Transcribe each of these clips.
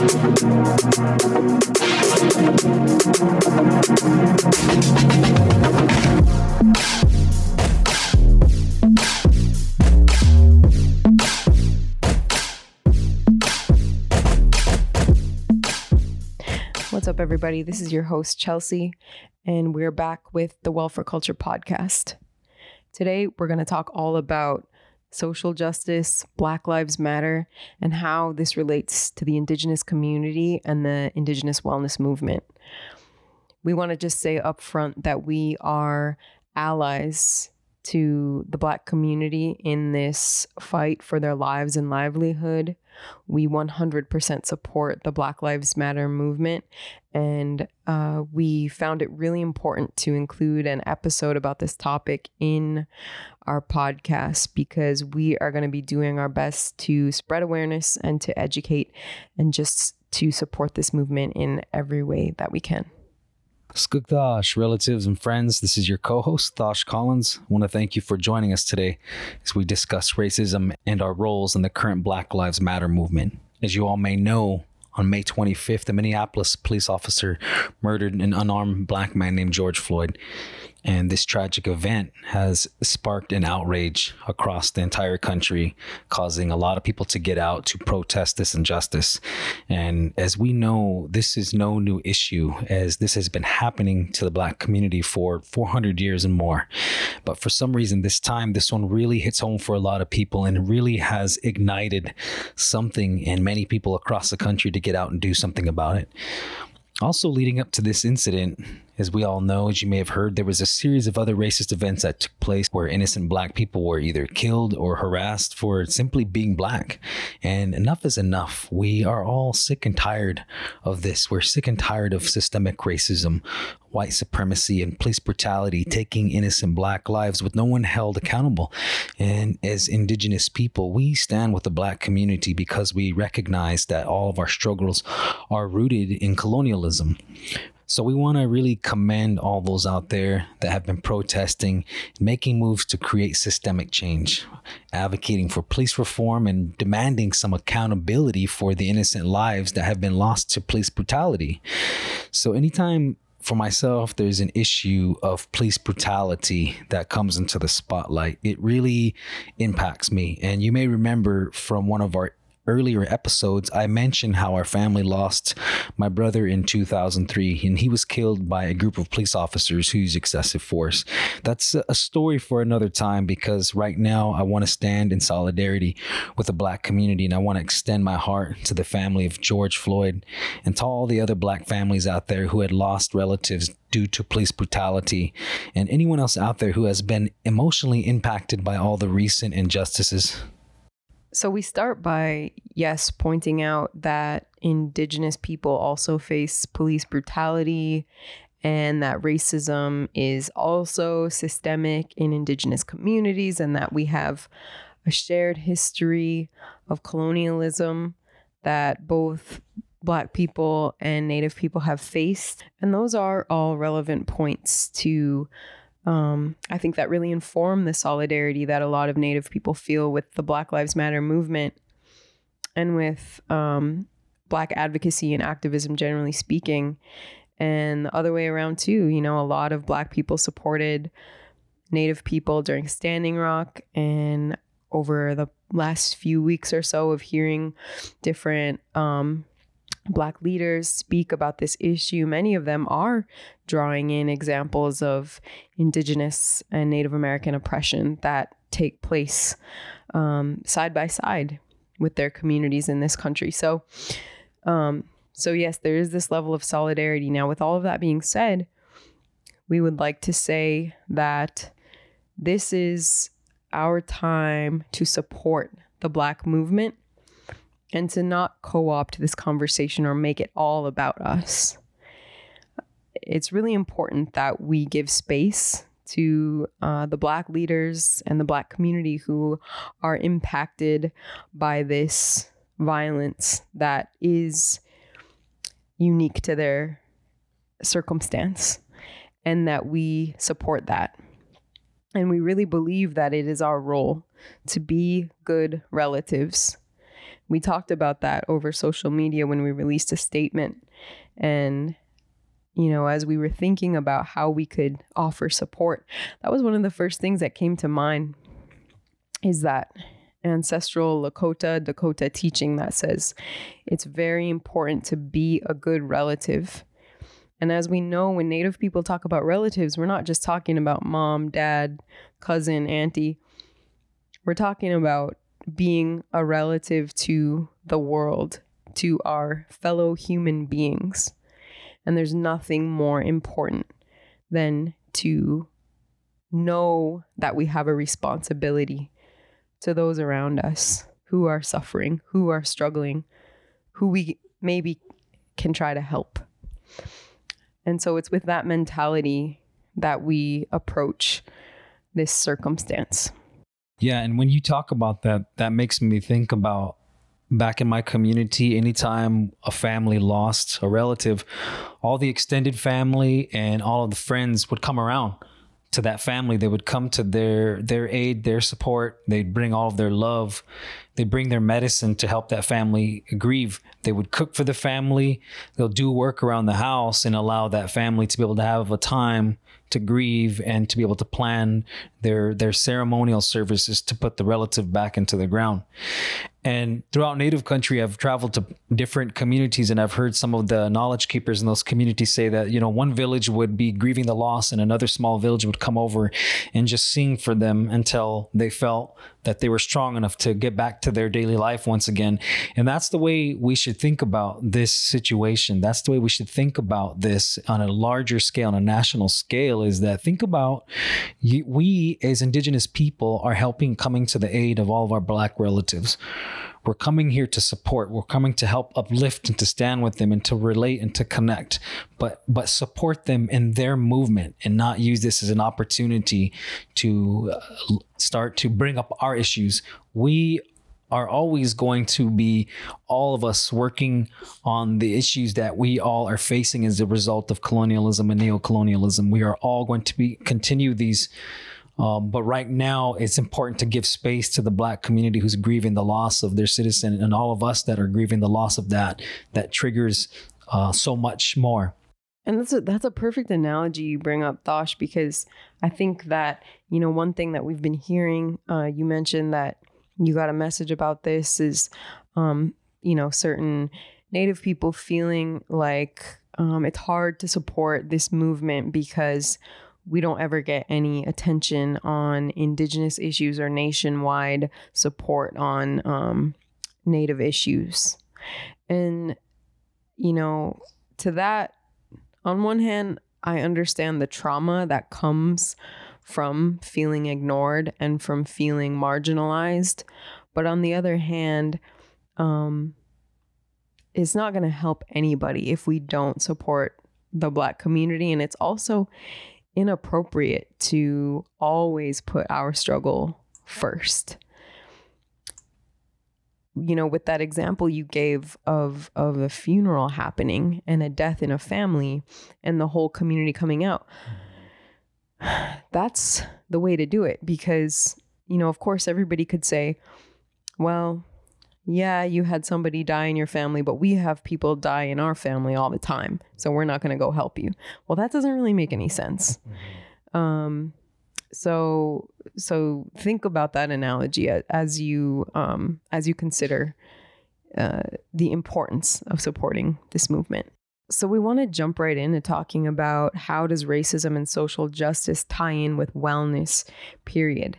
What's up, everybody? This is your host, Chelsey, and we're back with the Well For Culture podcast. Today, we're going to talk all about social justice, Black Lives Matter, and how this relates to the Indigenous community and the Indigenous wellness movement. We want to just say up front that we are allies to the Black community in this fight for their lives and livelihood. We 100% support the Black Lives Matter movement, and uh, we found it really important to include an episode about this topic in our podcast because we are going to be doing our best to spread awareness and to educate and just to support this movement in every way that we can. Skugdash, relatives and friends, this is your co host, Thosh Collins. I want to thank you for joining us today as we discuss racism and our roles in the current Black Lives Matter movement. As you all may know, on May 25th, a Minneapolis police officer murdered an unarmed black man named George Floyd. And this tragic event has sparked an outrage across the entire country, causing a lot of people to get out to protest this injustice. And as we know, this is no new issue, as this has been happening to the Black community for 400 years and more. But for some reason, this time, this one really hits home for a lot of people and really has ignited something in many people across the country to get out and do something about it. Also, leading up to this incident, as we all know, as you may have heard, there was a series of other racist events that took place where innocent black people were either killed or harassed for simply being black. And enough is enough. We are all sick and tired of this. We're sick and tired of systemic racism, white supremacy, and police brutality taking innocent black lives with no one held accountable. And as indigenous people, we stand with the black community because we recognize that all of our struggles are rooted in colonialism. So we want to really commend all those out there that have been protesting, making moves to create systemic change, advocating for police reform and demanding some accountability for the innocent lives that have been lost to police brutality. So anytime for myself, there's an issue of police brutality that comes into the spotlight. It really impacts me. And you may remember from one of our earlier episodes, I mentioned how our family lost my brother in 2003, and he was killed by a group of police officers who used excessive force. That's a story for another time because right now I want to stand in solidarity with the black community, and I want to extend my heart to the family of George Floyd and to all the other black families out there who had lost relatives due to police brutality, and anyone else out there who has been emotionally impacted by all the recent injustices. So we start by, yes, pointing out that Indigenous people also face police brutality and that racism is also systemic in Indigenous communities and that we have a shared history of colonialism that both Black people and Native people have faced. And those are all relevant points to um, I think that really informed the solidarity that a lot of Native people feel with the Black Lives Matter movement and with um, Black advocacy and activism, generally speaking. And the other way around, too. You know, a lot of Black people supported Native people during Standing Rock. And over the last few weeks or so of hearing different um, Black leaders speak about this issue, many of them are drawing in examples of Indigenous and Native American oppression that take place um, side by side with their communities in this country. So, um, so yes, there is this level of solidarity. Now, with all of that being said, we would like to say that this is our time to support the Black movement and to not co opt this conversation or make it all about us. It's really important that we give space to uh, the Black leaders and the Black community who are impacted by this violence that is unique to their circumstance, and that we support that. And we really believe that it is our role to be good relatives we talked about that over social media when we released a statement. And, you know, as we were thinking about how we could offer support, that was one of the first things that came to mind is that ancestral Lakota, Dakota teaching that says it's very important to be a good relative. And as we know, when Native people talk about relatives, we're not just talking about mom, dad, cousin, auntie. We're talking about being a relative to the world, to our fellow human beings. And there's nothing more important than to know that we have a responsibility to those around us who are suffering, who are struggling, who we maybe can try to help. And so it's with that mentality that we approach this circumstance. Yeah, and when you talk about that, that makes me think about back in my community, anytime a family lost a relative, all the extended family and all of the friends would come around to that family. They would come to their their aid, their support. They'd bring all of their love. They'd bring their medicine to help that family grieve. They would cook for the family. They'll do work around the house and allow that family to be able to have a time to grieve and to be able to plan their their ceremonial services to put the relative back into the ground. And throughout Native country, I've traveled to different communities and I've heard some of the knowledge keepers in those communities say that, you know, one village would be grieving the loss and another small village would come over and just sing for them until they felt that they were strong enough to get back to their daily life once again. And that's the way we should think about this situation. That's the way we should think about this on a larger scale, on a national scale, is that think about we as Indigenous people are helping, coming to the aid of all of our Black relatives. We're coming here to support. We're coming to help uplift and to stand with them and to relate and to connect, but but support them in their movement and not use this as an opportunity to uh, start to bring up our issues. We are always going to be all of us working on the issues that we all are facing as a result of colonialism and neocolonialism. We are all going to be continue these um, but right now, it's important to give space to the Black community who's grieving the loss of their citizen, and all of us that are grieving the loss of that. That triggers uh, so much more. And that's a, that's a perfect analogy you bring up, Thosh, because I think that you know one thing that we've been hearing. Uh, you mentioned that you got a message about this is, um, you know, certain Native people feeling like um, it's hard to support this movement because we don't ever get any attention on indigenous issues or nationwide support on um, native issues. And, you know, to that, on one hand, I understand the trauma that comes from feeling ignored and from feeling marginalized. But on the other hand, um, it's not going to help anybody if we don't support the Black community. And it's also, inappropriate to always put our struggle first. You know, with that example you gave of of a funeral happening and a death in a family and the whole community coming out. That's the way to do it because, you know, of course everybody could say, well, yeah, you had somebody die in your family, but we have people die in our family all the time. So we're not going to go help you. Well, that doesn't really make any sense. Mm-hmm. Um, so so think about that analogy as you um, as you consider uh, the importance of supporting this movement. So we want to jump right into talking about how does racism and social justice tie in with wellness, period.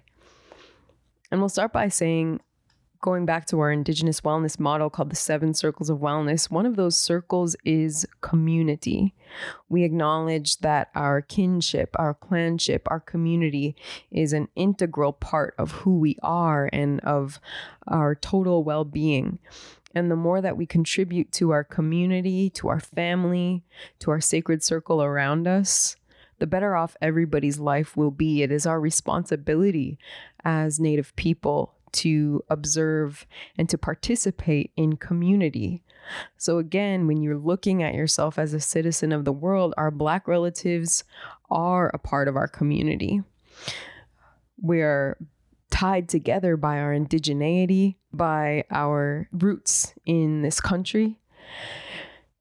And we'll start by saying going back to our indigenous wellness model called the seven circles of wellness, one of those circles is community. We acknowledge that our kinship, our clanship, our community is an integral part of who we are and of our total well being. And the more that we contribute to our community, to our family, to our sacred circle around us, the better off everybody's life will be. It is our responsibility as Native people to observe and to participate in community. So, again, when you're looking at yourself as a citizen of the world, our Black relatives are a part of our community. We're tied together by our indigeneity, by our roots in this country,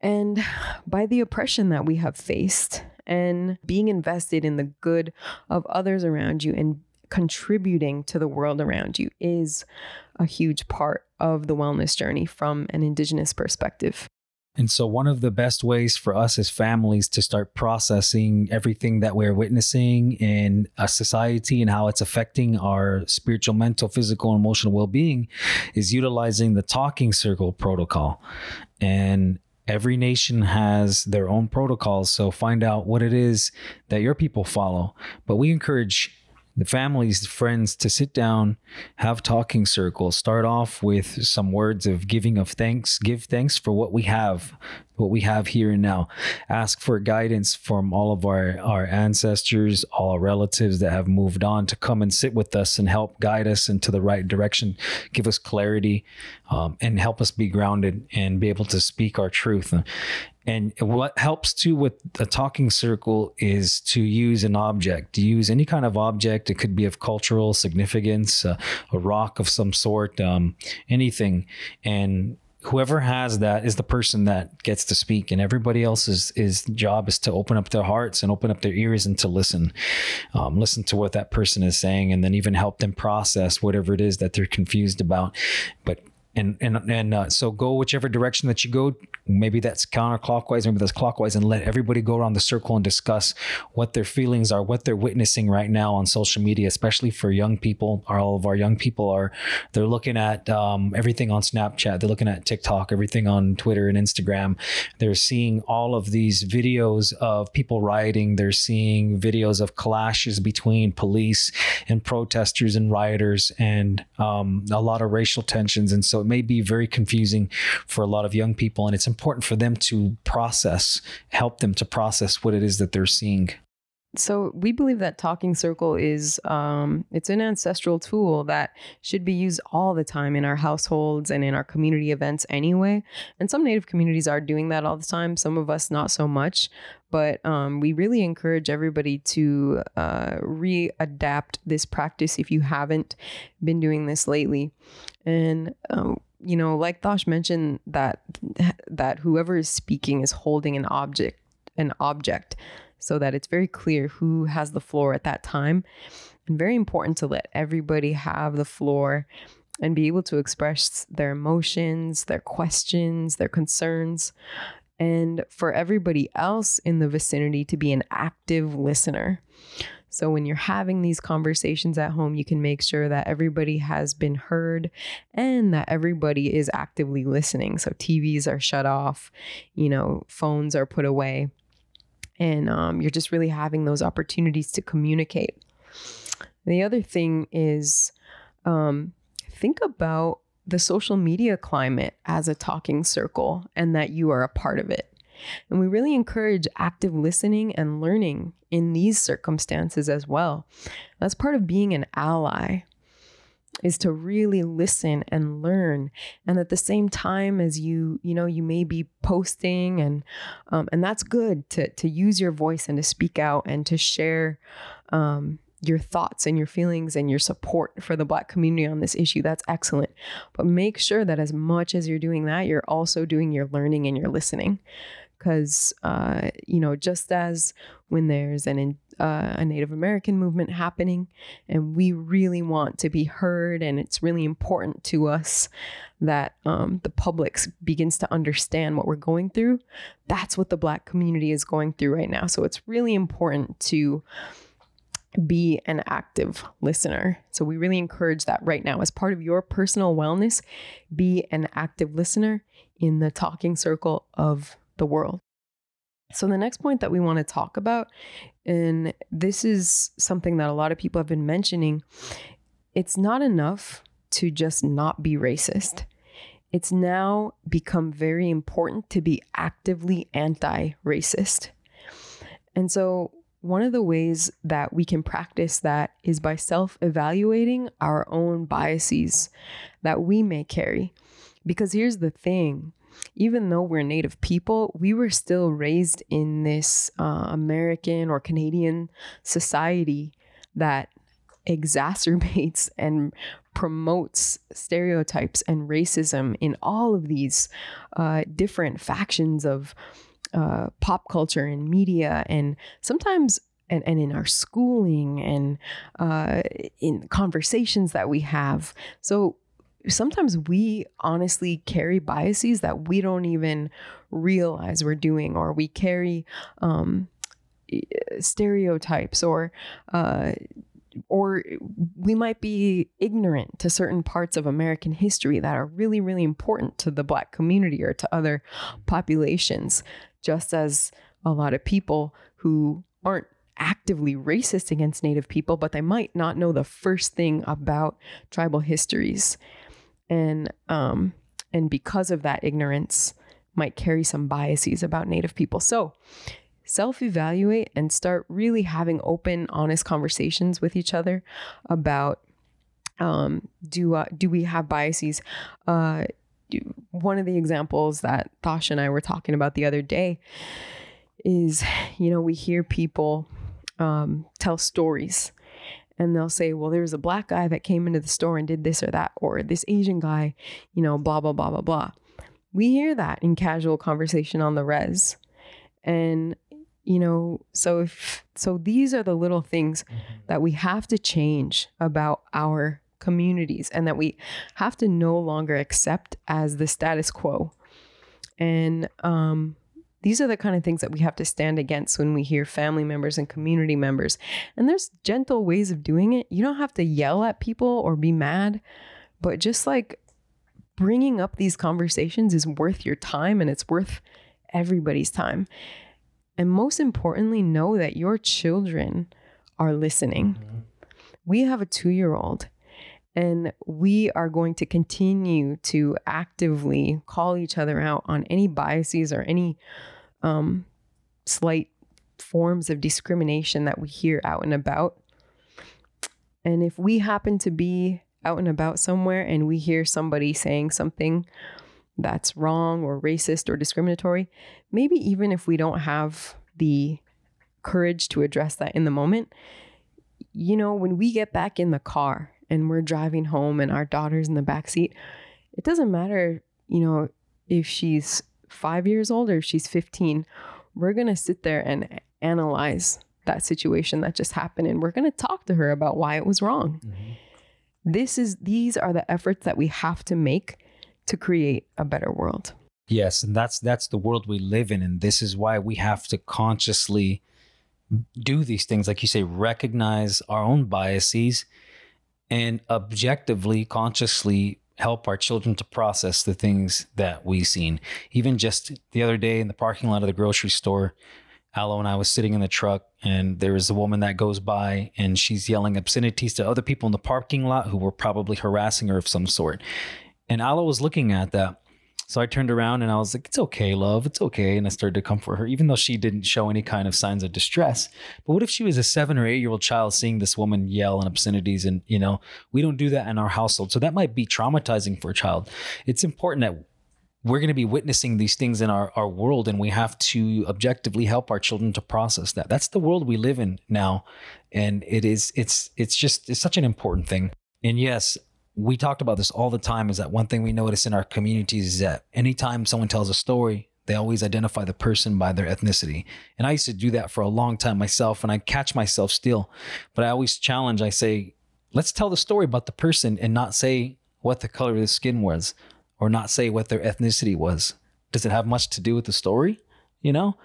and by the oppression that we have faced, and being invested in the good of others around you and contributing to the world around you is a huge part of the wellness journey from an Indigenous perspective. And so, one of the best ways for us as families to start processing everything that we're witnessing in a society and how it's affecting our spiritual, mental, physical, and emotional well being is utilizing the talking circle protocol. And every nation has their own protocols. So, find out what it is that your people follow. But we encourage the families, friends to sit down, have talking circles, start off with some words of giving of thanks, give thanks for what we have, what we have here and now. Ask for guidance from all of our, our ancestors, all our relatives that have moved on to come and sit with us and help guide us into the right direction, give us clarity, um, and help us be grounded and be able to speak our truth. And what helps too with a talking circle is to use an object, to use any kind of object. It could be of cultural significance, a rock of some sort, um, anything. And whoever has that is the person that gets to speak and everybody else's is job is to open up their hearts and open up their ears and to listen um, listen to what that person is saying and then even help them process whatever it is that they're confused about but and and and uh, so go whichever direction that you go. Maybe that's counterclockwise maybe that's clockwise and let everybody go around the circle and discuss what their feelings are what they're witnessing right now on social media especially for young people. All of our young people are they're looking at um, everything on snapchat. They're looking at tiktok everything on twitter and instagram. They're seeing all of these videos of people rioting. They're seeing videos of clashes between police and protesters and rioters and um, a lot of racial tensions. And so it may be very confusing for a lot of young people. And it's important for them to process, help them to process what it is that they're seeing. So we believe that talking circle is um, it's an ancestral tool that should be used all the time in our households and in our community events anyway. And some Native communities are doing that all the time. Some of us not so much. But um, we really encourage everybody to uh, readapt this practice if you haven't been doing this lately. And um, you know, like Thosh mentioned, that that whoever is speaking is holding an object, an object so that it's very clear who has the floor at that time. And very important to let everybody have the floor and be able to express their emotions, their questions, their concerns, and for everybody else in the vicinity to be an active listener. So when you're having these conversations at home, you can make sure that everybody has been heard and that everybody is actively listening. So TVs are shut off, you know, phones are put away and um, you're just really having those opportunities to communicate. The other thing is um, think about the social media climate as a talking circle and that you are a part of it. And we really encourage active listening and learning in these circumstances as well. That's part of being an ally is to really listen and learn. And at the same time as you you know you may be posting and um, and that's good to to use your voice and to speak out and to share um, your thoughts and your feelings and your support for the black community on this issue. That's excellent. But make sure that as much as you're doing that you're also doing your learning and your listening because uh, you know just as when there's an uh, a Native American movement happening, and we really want to be heard, and it's really important to us that um, the public begins to understand what we're going through. That's what the Black community is going through right now. So it's really important to be an active listener. So we really encourage that right now as part of your personal wellness, be an active listener in the talking circle of the world. So, the next point that we want to talk about, and this is something that a lot of people have been mentioning, it's not enough to just not be racist. It's now become very important to be actively anti racist. And so, one of the ways that we can practice that is by self evaluating our own biases that we may carry. Because here's the thing even though we're Native people, we were still raised in this uh, American or Canadian society that exacerbates and promotes stereotypes and racism in all of these uh, different factions of uh, pop culture and media, and sometimes and, and in our schooling and uh, in conversations that we have. So sometimes we honestly carry biases that we don't even realize we're doing, or we carry um, stereotypes or uh, or we might be ignorant to certain parts of American history that are really, really important to the Black community or to other populations, just as a lot of people who aren't actively racist against Native people, but they might not know the first thing about tribal histories. And, um, and because of that ignorance, might carry some biases about Native people. So, self evaluate and start really having open, honest conversations with each other about um, do uh, do we have biases? Uh, one of the examples that Thosh and I were talking about the other day is, you know, we hear people um, tell stories and they'll say, well, there's a black guy that came into the store and did this or that, or this Asian guy, you know, blah, blah, blah, blah, blah. We hear that in casual conversation on the res. And you know so if so these are the little things mm-hmm. that we have to change about our communities and that we have to no longer accept as the status quo and um, these are the kind of things that we have to stand against when we hear family members and community members and there's gentle ways of doing it you don't have to yell at people or be mad but just like bringing up these conversations is worth your time and it's worth everybody's time and most importantly, know that your children are listening. Mm-hmm. We have a two year old, and we are going to continue to actively call each other out on any biases or any um, slight forms of discrimination that we hear out and about. And if we happen to be out and about somewhere and we hear somebody saying something that's wrong or racist or discriminatory, maybe even if we don't have the courage to address that in the moment, you know, when we get back in the car and we're driving home and our daughter's in the back seat, it doesn't matter, you know, if she's five years old or if she's 15, we're going to sit there and analyze that situation that just happened and we're going to talk to her about why it was wrong. Mm-hmm. This is these are the efforts that we have to make to create a better world. Yes, and that's that's the world we live in and this is why we have to consciously do these things like you say recognize our own biases and objectively consciously help our children to process the things that we've seen. Even just the other day in the parking lot of the grocery store, Aloe and I was sitting in the truck and there was a woman that goes by and she's yelling obscenities to other people in the parking lot who were probably harassing her of some sort. And Aloe was looking at that. So I turned around and I was like, it's okay, love. It's okay. And I started to comfort her, even though she didn't show any kind of signs of distress. But what if she was a seven or eight year old child seeing this woman yell and obscenities? And, you know, we don't do that in our household. So that might be traumatizing for a child. It's important that we're going to be witnessing these things in our, our world and we have to objectively help our children to process that that's the world we live in now and it is it's it's just it's such an important thing and yes we talked about this all the time is that one thing we notice in our communities is that anytime someone tells a story, they always identify the person by their ethnicity. And I used to do that for a long time myself, and I catch myself still. But I always challenge, I say, let's tell the story about the person and not say what the color of the skin was or not say what their ethnicity was. Does it have much to do with the story? You know?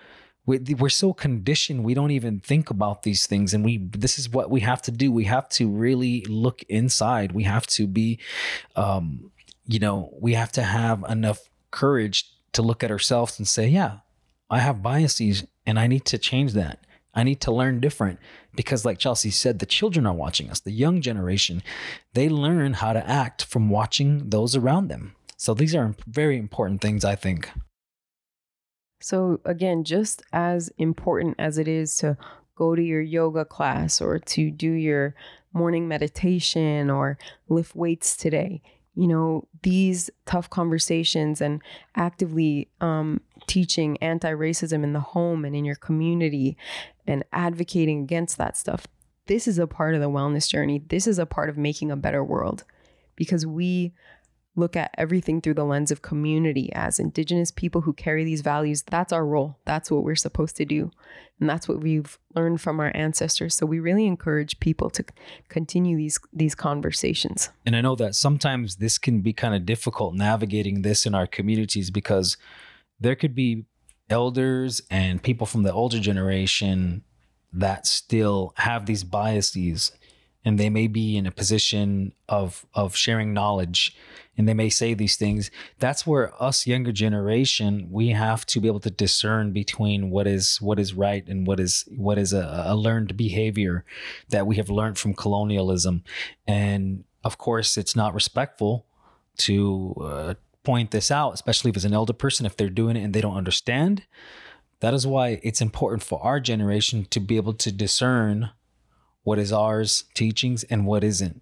We're so conditioned we don't even think about these things and we this is what we have to do. We have to really look inside. We have to be um you know we have to have enough courage to look at ourselves and say yeah i have biases and i need to change that. I need to learn different. Because like chelsey said the children are watching us. The young generation they learn how to act from watching those around them. So these are very important things i think so, again, just as important as it is to go to your yoga class or to do your morning meditation or lift weights today, you know, these tough conversations and actively um, teaching anti racism in the home and in your community and advocating against that stuff. this is a part of the wellness journey. This is a part of making a better world because we look at everything through the lens of community as indigenous people who carry these values. That's our role. That's what we're supposed to do. And that's what we've learned from our ancestors. So we really encourage people to continue these these conversations. And I know that sometimes this can be kind of difficult navigating this in our communities because there could be elders and people from the older generation that still have these biases and they may be in a position of of sharing knowledge and they may say these things. That's where us younger generation we have to be able to discern between what is what is right and what is what is a, a learned behavior that we have learned from colonialism. And of course it's not respectful to uh, point this out especially if it's an elder person if they're doing it and they don't understand. That is why it's important for our generation to be able to discern what is ours teachings and what isn't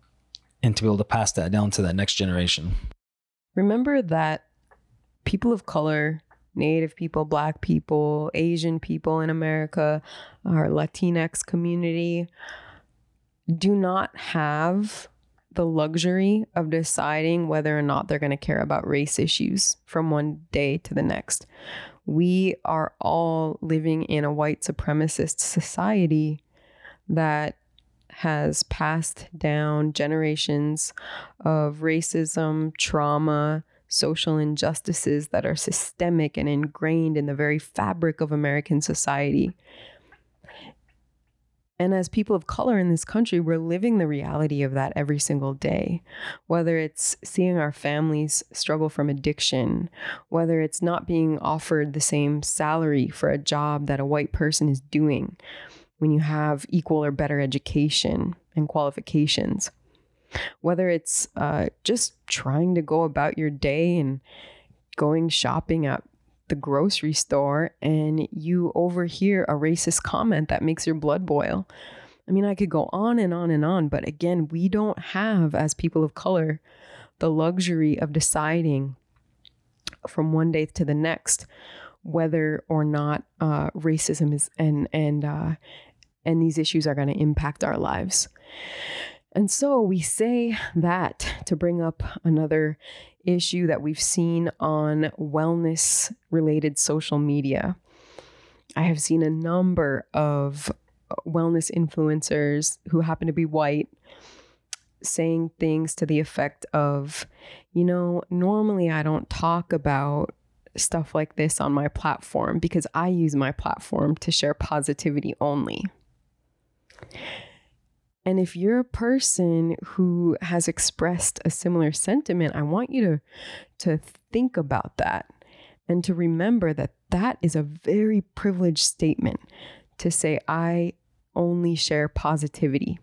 and to be able to pass that down to that next generation remember that people of color native people black people asian people in america our latinx community do not have the luxury of deciding whether or not they're going to care about race issues from one day to the next. We are all living in a white supremacist society that has passed down generations of racism, trauma, social injustices that are systemic and ingrained in the very fabric of American society. And as people of color in this country, we're living the reality of that every single day. Whether it's seeing our families struggle from addiction, whether it's not being offered the same salary for a job that a white person is doing, when you have equal or better education and qualifications. Whether it's uh, just trying to go about your day and going shopping at the grocery store and you overhear a racist comment that makes your blood boil. I mean, I could go on and on and on, but again, we don't have, as people of color, the luxury of deciding from one day to the next whether or not uh, racism is and and uh, and these issues are going to impact our lives. And so we say that to bring up another issue that we've seen on wellness related social media. I have seen a number of wellness influencers who happen to be white saying things to the effect of, you know, normally I don't talk about stuff like this on my platform because I use my platform to share positivity only. And if you're a person who has expressed a similar sentiment, I want you to, to think about that and to remember that that is a very privileged statement to say, I only share positivity.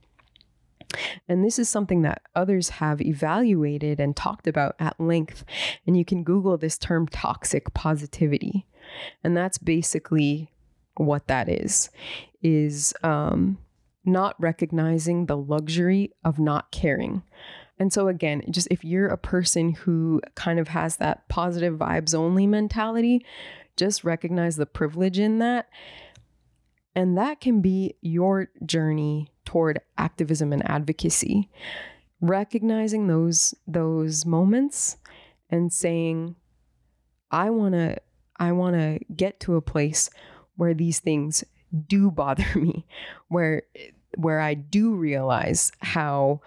And this is something that others have evaluated and talked about at length. And you can Google this term toxic positivity. And that's basically what that is, is um, not recognizing the luxury of not caring. And so, again, just if you're a person who kind of has that positive vibes only mentality, just recognize the privilege in that. And that can be your journey toward activism and advocacy. Recognizing those those moments and saying, I wanna I wanna get to a place where these things do bother me, where where I do realize how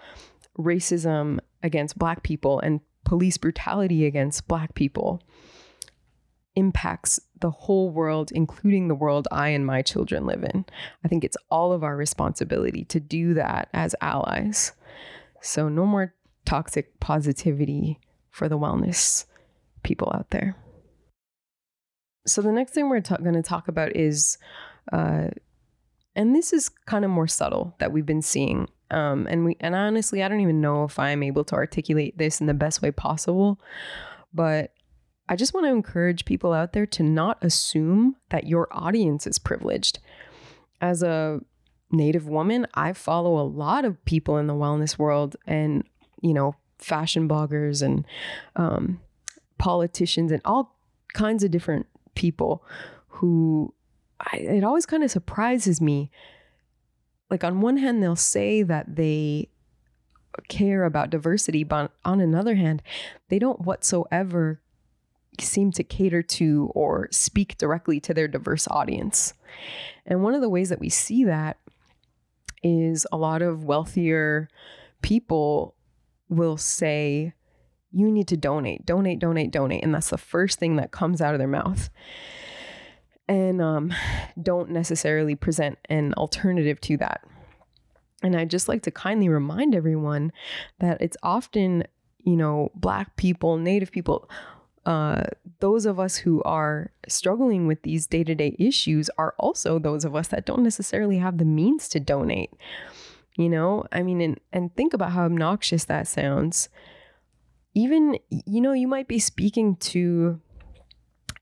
racism against black people and police brutality against black people impacts the whole world, including the world I and my children live in. I think it's all of our responsibility to do that as allies. So, no more toxic positivity for the wellness people out there. So, the next thing we're going to talk about is uh, and this is kind of more subtle that we've been seeing. Um, and we and honestly, I don't even know if I'm able to articulate this in the best way possible, but I just want to encourage people out there to not assume that your audience is privileged. As a native woman, I follow a lot of people in the wellness world and, you know, fashion bloggers and um, politicians and all kinds of different people who I, it always kind of surprises me. Like on one hand they'll say that they care about diversity but on another hand they don't whatsoever seem to cater to or speak directly to their diverse audience. And one of the ways that we see that is a lot of wealthier people will say you need to donate donate donate donate and that's the first thing that comes out of their mouth and um, don't necessarily present an alternative to that. And I just like to kindly remind everyone that it's often, you know, Black people, Native people, uh, those of us who are struggling with these day to day issues are also those of us that don't necessarily have the means to donate. You know, I mean, and, and think about how obnoxious that sounds. Even, you know, you might be speaking to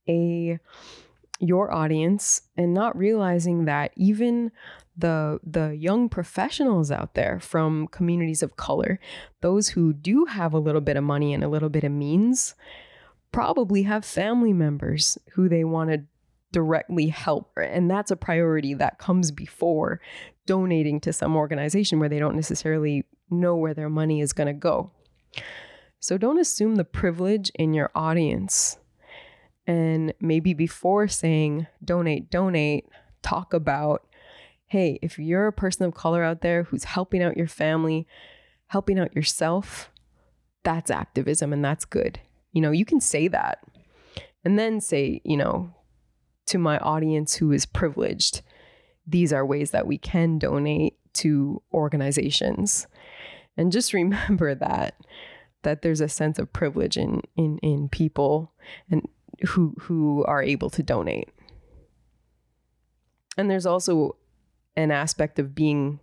a your audience and not realizing that even the the young professionals out there from communities of color those who do have a little bit of money and a little bit of means probably have family members who they want to directly help. And that's a priority that comes before donating to some organization where they don't necessarily know where their money is going to go. So don't assume the privilege in your audience and maybe before saying donate, donate, talk about hey, if you're a person of color out there who's helping out your family, helping out yourself, that's activism and that's good. You know, you can say that and then say, you know, to my audience who is privileged, these are ways that we can donate to organizations. And just remember that that there's a sense of privilege in in in people and who who are able to donate. And there's also an aspect of being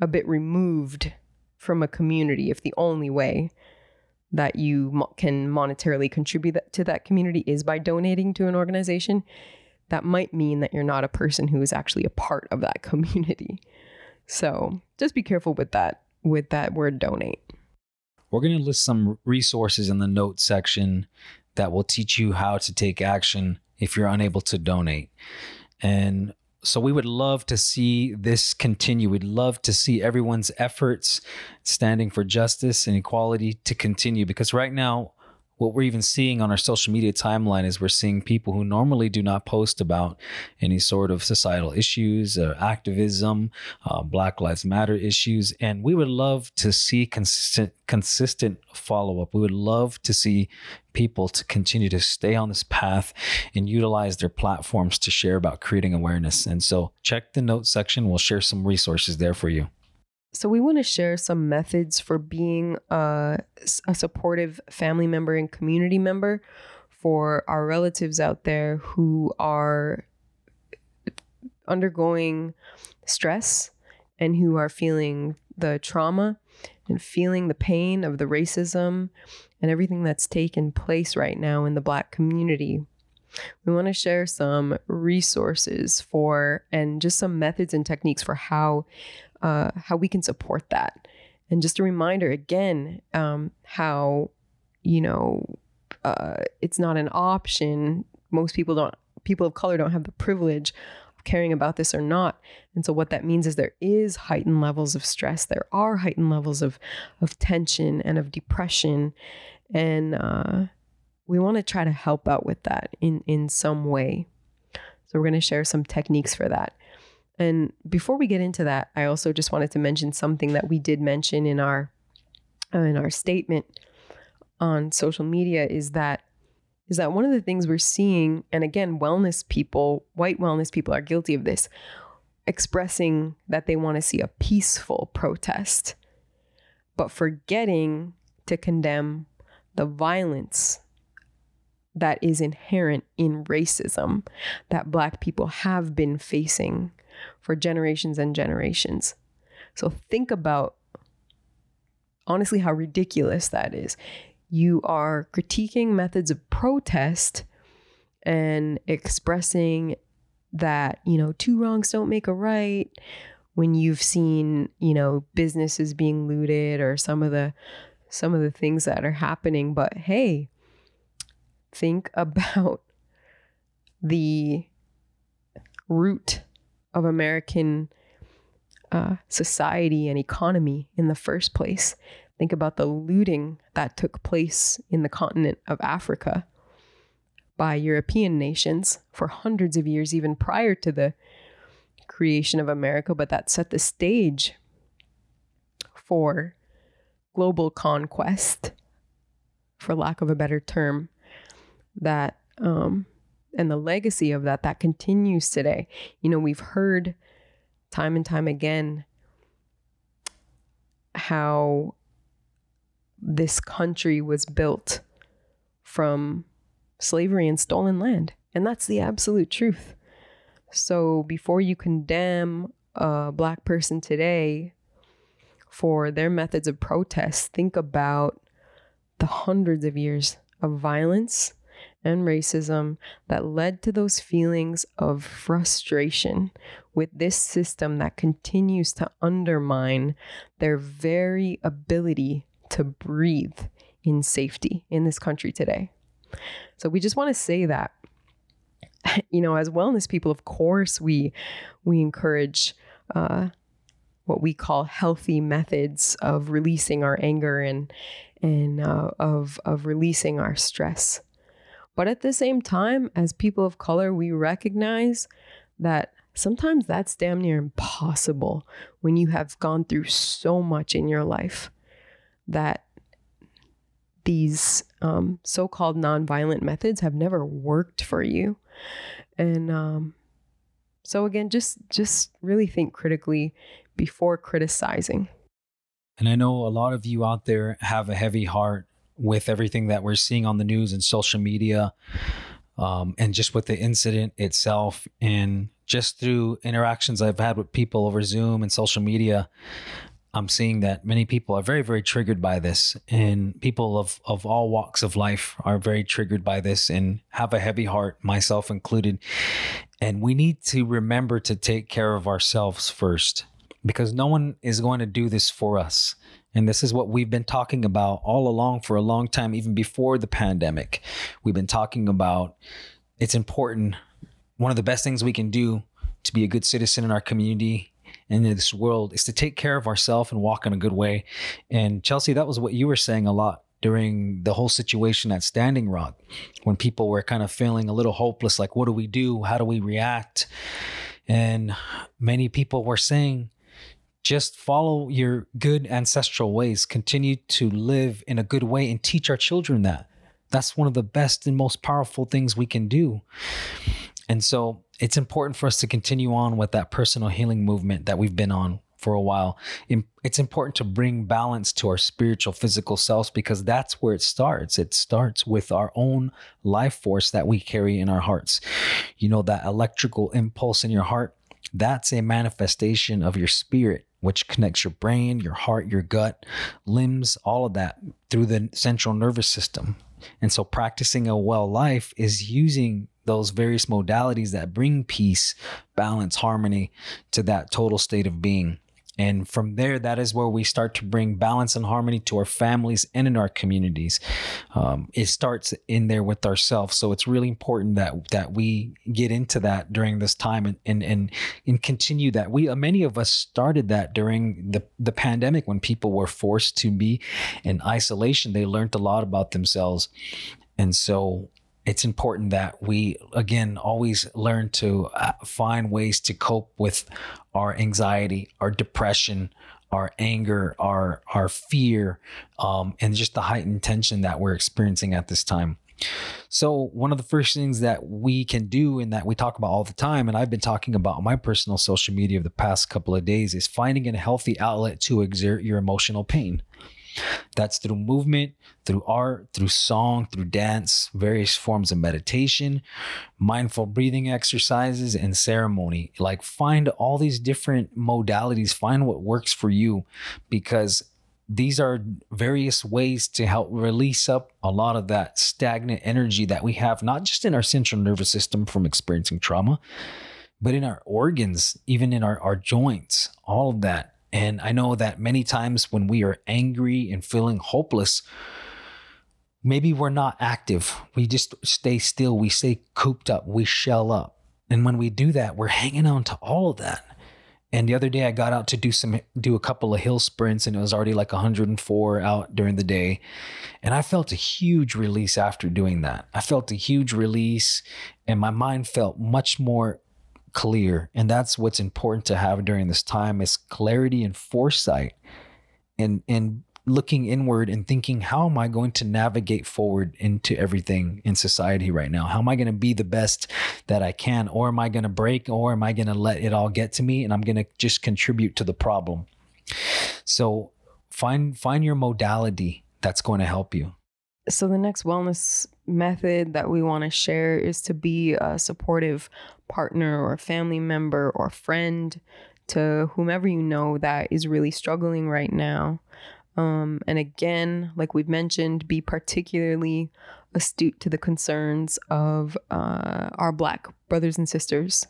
a bit removed from a community if the only way that you mo- can monetarily contribute to that community is by donating to an organization that might mean that you're not a person who is actually a part of that community so just be careful with that with that word donate we're going to list some resources in the notes section that will teach you how to take action if you're unable to donate. And so we would love to see this continue. We'd love to see everyone's efforts standing for justice and equality to continue because right now what we're even seeing on our social media timeline is we're seeing people who normally do not post about any sort of societal issues, uh, activism, uh, Black Lives Matter issues, and we would love to see consistent consistent follow up. We would love to see people to continue to stay on this path and utilize their platforms to share about creating awareness. And so, check the notes section. We'll share some resources there for you. So, we want to share some methods for being a, a, supportive family member and community member for our relatives out there who are undergoing stress and who are feeling the trauma and feeling the pain of the racism and everything that's taken place right now in the Black community. We want to share some resources for and just some methods and techniques for how uh, how we can support that. And just a reminder again, um, how, you know, uh, it's not an option. Most people don't, people of color don't have the privilege of caring about this or not. And so what that means is there is heightened levels of stress. There are heightened levels of, of tension and of depression. And uh, we want to try to help out with that in, in some way. So we're going to share some techniques for that. And before we get into that, I also just wanted to mention something that we did mention in our uh, in our statement on social media is that is that one of the things we're seeing and again wellness people, white wellness people are guilty of this, expressing that they want to see a peaceful protest, but forgetting to condemn the violence that is inherent in racism that black people have been facing for generations and generations. So think about honestly how ridiculous that is. You are critiquing methods of protest and expressing that, you know, two wrongs don't make a right when you've seen, you know, businesses being looted or some of the some of the things that are happening, but hey, think about the root of American uh, society and economy in the first place. Think about the looting that took place in the continent of Africa by European nations for hundreds of years, even prior to the creation of America, but that set the stage for global conquest, for lack of a better term, that um, and the legacy of that that continues today. You know, we've heard time and time again how this country was built from slavery and stolen land. And that's the absolute truth. So before you condemn a black person today for their methods of protest, think about the hundreds of years of violence and racism that led to those feelings of frustration with this system that continues to undermine their very ability to breathe in safety in this country today. So we just want to say that you know as wellness people of course we we encourage uh, what we call healthy methods of releasing our anger and and uh, of of releasing our stress but at the same time, as people of color, we recognize that sometimes that's damn near impossible when you have gone through so much in your life that these um, so called nonviolent methods have never worked for you. And um, so, again, just, just really think critically before criticizing. And I know a lot of you out there have a heavy heart with everything that we're seeing on the news and social media, um, and just with the incident itself, and just through interactions I've had with people over Zoom and social media, I'm seeing that many people are very, very triggered by this, and people of of all walks of life are very triggered by this and have a heavy heart, myself included. And we need to remember to take care of ourselves first, because no one is going to do this for us. And this is what we've been talking about all along for a long time, even before the pandemic. We've been talking about it's important. One of the best things we can do to be a good citizen in our community and in this world is to take care of ourselves and walk in a good way. And Chelsey, that was what you were saying a lot during the whole situation at Standing Rock when people were kind of feeling a little hopeless like, what do we do? How do we react? And many people were saying, just follow your good ancestral ways. Continue to live in a good way and teach our children that. That's one of the best and most powerful things we can do. And so it's important for us to continue on with that personal healing movement that we've been on for a while. It's important to bring balance to our spiritual physical selves because that's where it starts. It starts with our own life force that we carry in our hearts. You know that electrical impulse in your heart that's a manifestation of your spirit which connects your brain, your heart, your gut, limbs, all of that through the central nervous system. And so practicing a well life is using those various modalities that bring peace, balance, harmony to that total state of being. And from there, that is where we start to bring balance and harmony to our families and in our communities. Um, it starts in there with ourselves. So it's really important that that we get into that during this time and and and, and continue that. We uh, many of us started that during the the pandemic when people were forced to be in isolation. They learned a lot about themselves, and so it's important that we again always learn to uh, find ways to cope with our anxiety our depression our anger our our fear um, and just the heightened tension that we're experiencing at this time. So one of the first things that we can do and that we talk about all the time and i've been talking about on my personal social media of the past couple of days is finding a healthy outlet to exert your emotional pain that's through movement, through art, through song, through dance, various forms of meditation, mindful breathing exercises, and ceremony. Like, find all these different modalities, find what works for you because these are various ways to help release up a lot of that stagnant energy that we have, not just in our central nervous system from experiencing trauma, but in our organs, even in our, our joints, all of that and I know that many times when we are angry and feeling hopeless, maybe we're not active. We just stay still. We stay cooped up. We shell up. And when we do that, we're hanging on to all of that. and the other day I got out to do some do a couple of hill sprints and it was already like 104 out during the day. And I felt a huge release after doing that. I felt a huge release and my mind felt much more clear. And that's what's important to have during this time is clarity and foresight and and looking inward and thinking, how am I going to navigate forward into everything in society right now? How am I going to be the best that I can? Or am I going to break? Or am I going to let it all get to me and I'm going to just contribute to the problem? So find find your modality that's going to help you. So the next wellness method that we want to share is to be a supportive partner or family member or friend to whomever you know that is really struggling right now. Um, and again, like we've mentioned, be particularly astute to the concerns of uh, our Black brothers and sisters.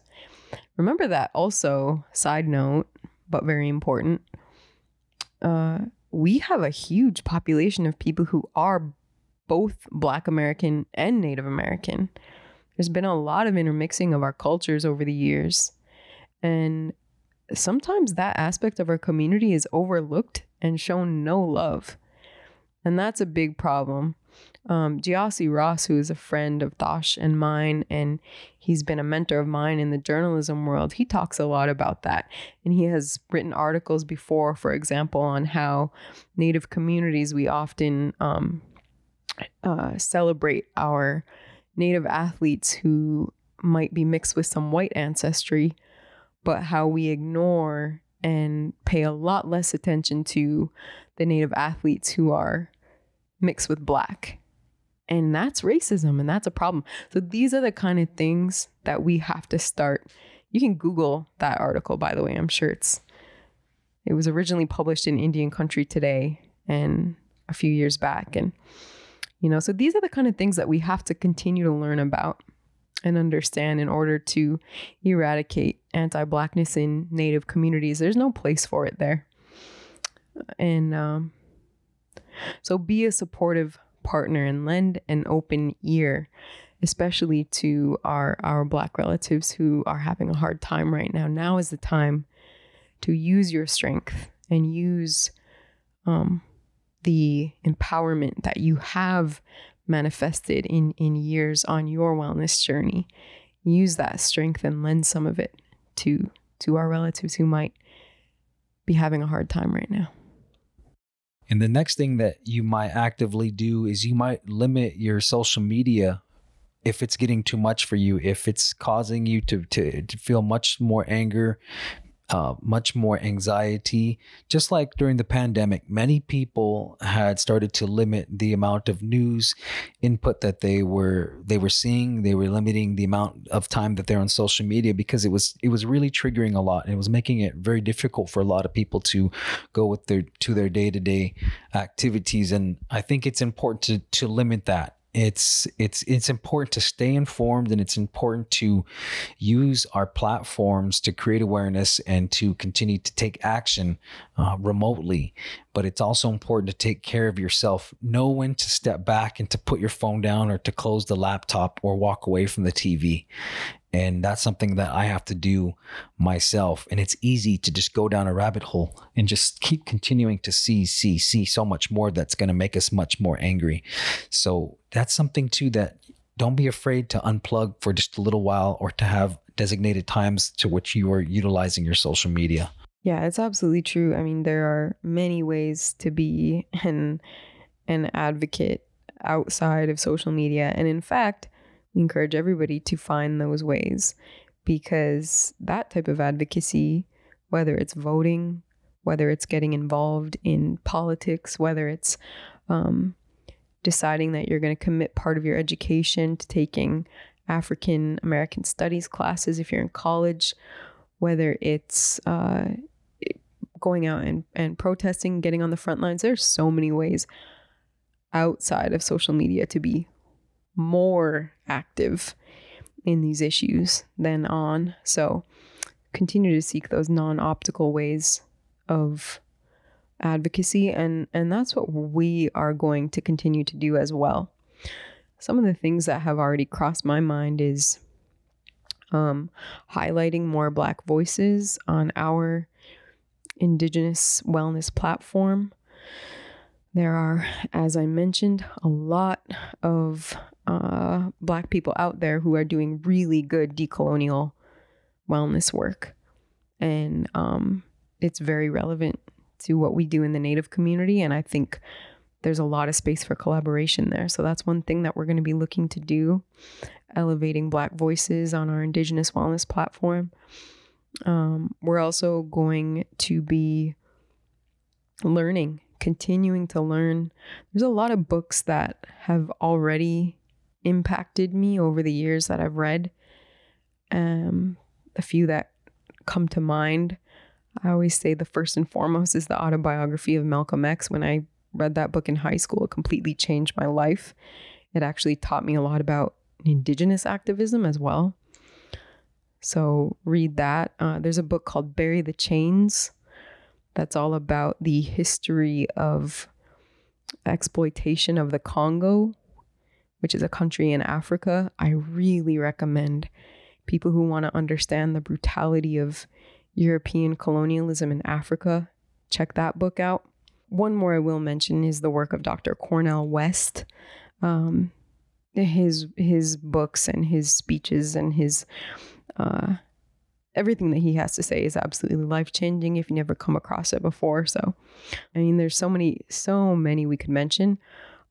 Remember that also, side note, but very important. Uh, we have a huge population of people who are both Black American and Native American. There's been a lot of intermixing of our cultures over the years. And sometimes that aspect of our community is overlooked and shown no love. And that's a big problem. Um, Gyasi Ross, who is a friend of Thosh and mine, and he's been a mentor of mine in the journalism world, he talks a lot about that. And he has written articles before, for example, on how Native communities, we often um, uh, celebrate our Native athletes who might be mixed with some white ancestry, but how we ignore and pay a lot less attention to the native athletes who are mixed with black. And that's racism and that's a problem. So these are the kind of things that we have to start. You can Google that article, by the way. I'm sure it's it was originally published in Indian Country Today and a few years back. And you know, so these are the kind of things that we have to continue to learn about and understand in order to eradicate anti Blackness in Native communities. There's no place for it there. And um, so be a supportive partner and lend an open ear, especially to our, our Black relatives who are having a hard time right now. Now is the time to use your strength and use um, the empowerment that you have manifested in in years on your wellness journey. Use that strength and lend some of it to to our relatives who might be having a hard time right now. And the next thing that you might actively do is you might limit your social media if it's getting too much for you, if it's causing you to, to, to feel much more anger, uh, much more anxiety. Just like during the pandemic, many people had started to limit the amount of news input that they were they were seeing. They were limiting the amount of time that they're on social media because it was it was really triggering a lot. And it was making it very difficult for a lot of people to go with their to their day to day activities. And I think it's important to to limit that it's it's it's important to stay informed and it's important to use our platforms to create awareness and to continue to take action uh, remotely. But it's also important to take care of yourself. Know when to step back and to put your phone down or to close the laptop or walk away from the tv and that's something that I have to do myself. And it's easy to just go down a rabbit hole and just keep continuing to see, see, see so much more that's going to make us much more angry. So that's something too that don't be afraid to unplug for just a little while or to have designated times to which you are utilizing your social media. Yeah, it's absolutely true. I mean, there are many ways to be an an advocate outside of social media. And in fact, encourage everybody to find those ways because that type of advocacy, whether it's voting, whether it's getting involved in politics, whether it's um, deciding that you're going to commit part of your education to taking African American studies classes if you're in college, whether it's uh, going out and, and protesting, getting on the front lines, there's so many ways outside of social media to be more active in these issues than on. So continue to seek those non-optical ways of advocacy and and that's what we are going to continue to do as well. Some of the things that have already crossed my mind is um, highlighting more Black voices on our Indigenous wellness platform. There are, as I mentioned, a lot of uh, Black people out there who are doing really good decolonial wellness work. And um, it's very relevant to what we do in the Native community. And I think there's a lot of space for collaboration there. So that's one thing that we're going to be looking to do elevating Black voices on our Indigenous wellness platform. Um, we're also going to be learning, continuing to learn. There's a lot of books that have already impacted me over the years that I've read. Um, a few that come to mind. I always say the first and foremost is the autobiography of Malcolm X. When I read that book in high school, it completely changed my life. It actually taught me a lot about indigenous activism as well. So read that. Uh, there's a book called Bury the Chains that's all about the history of exploitation of the Congo, which is a country in Africa. I really recommend people who want to understand the brutality of European colonialism in Africa check that book out. One more I will mention is the work of Dr. Cornel West. Um, his his books and his speeches and his uh, everything that he has to say is absolutely life changing if you never come across it before. So, I mean, there's so many, so many we could mention.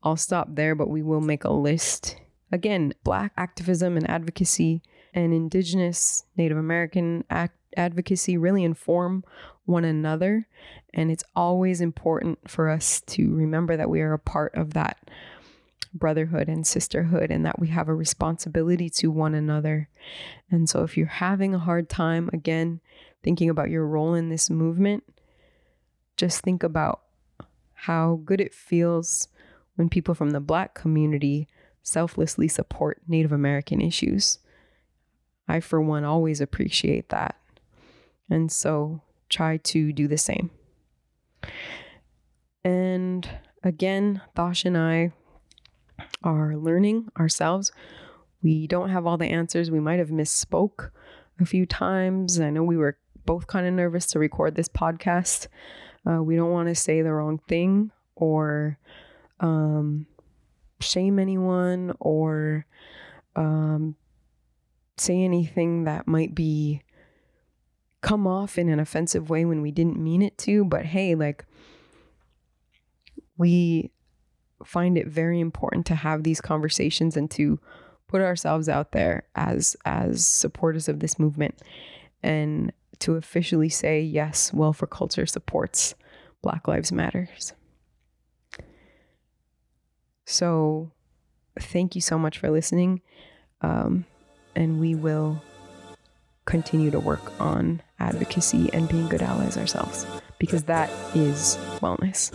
I'll stop there, but we will make a list. Again, Black activism and advocacy and Indigenous Native American act- advocacy really inform one another. And it's always important for us to remember that we are a part of that brotherhood and sisterhood and that we have a responsibility to one another. And so if you're having a hard time, again, thinking about your role in this movement, just think about how good it feels when people from the Black community selflessly support Native American issues. I, for one, always appreciate that. And so try to do the same. And again, Thosh and I are learning ourselves. We don't have all the answers. We might have misspoke a few times. I know we were both kind of nervous to record this podcast. Uh, we don't want to say the wrong thing or um, shame anyone or um, say anything that might be come off in an offensive way when we didn't mean it to. But hey, like, we find it very important to have these conversations and to put ourselves out there as as supporters of this movement and to officially say yes well for culture supports black lives matters. So thank you so much for listening um, and we will continue to work on advocacy and being good allies ourselves because that is wellness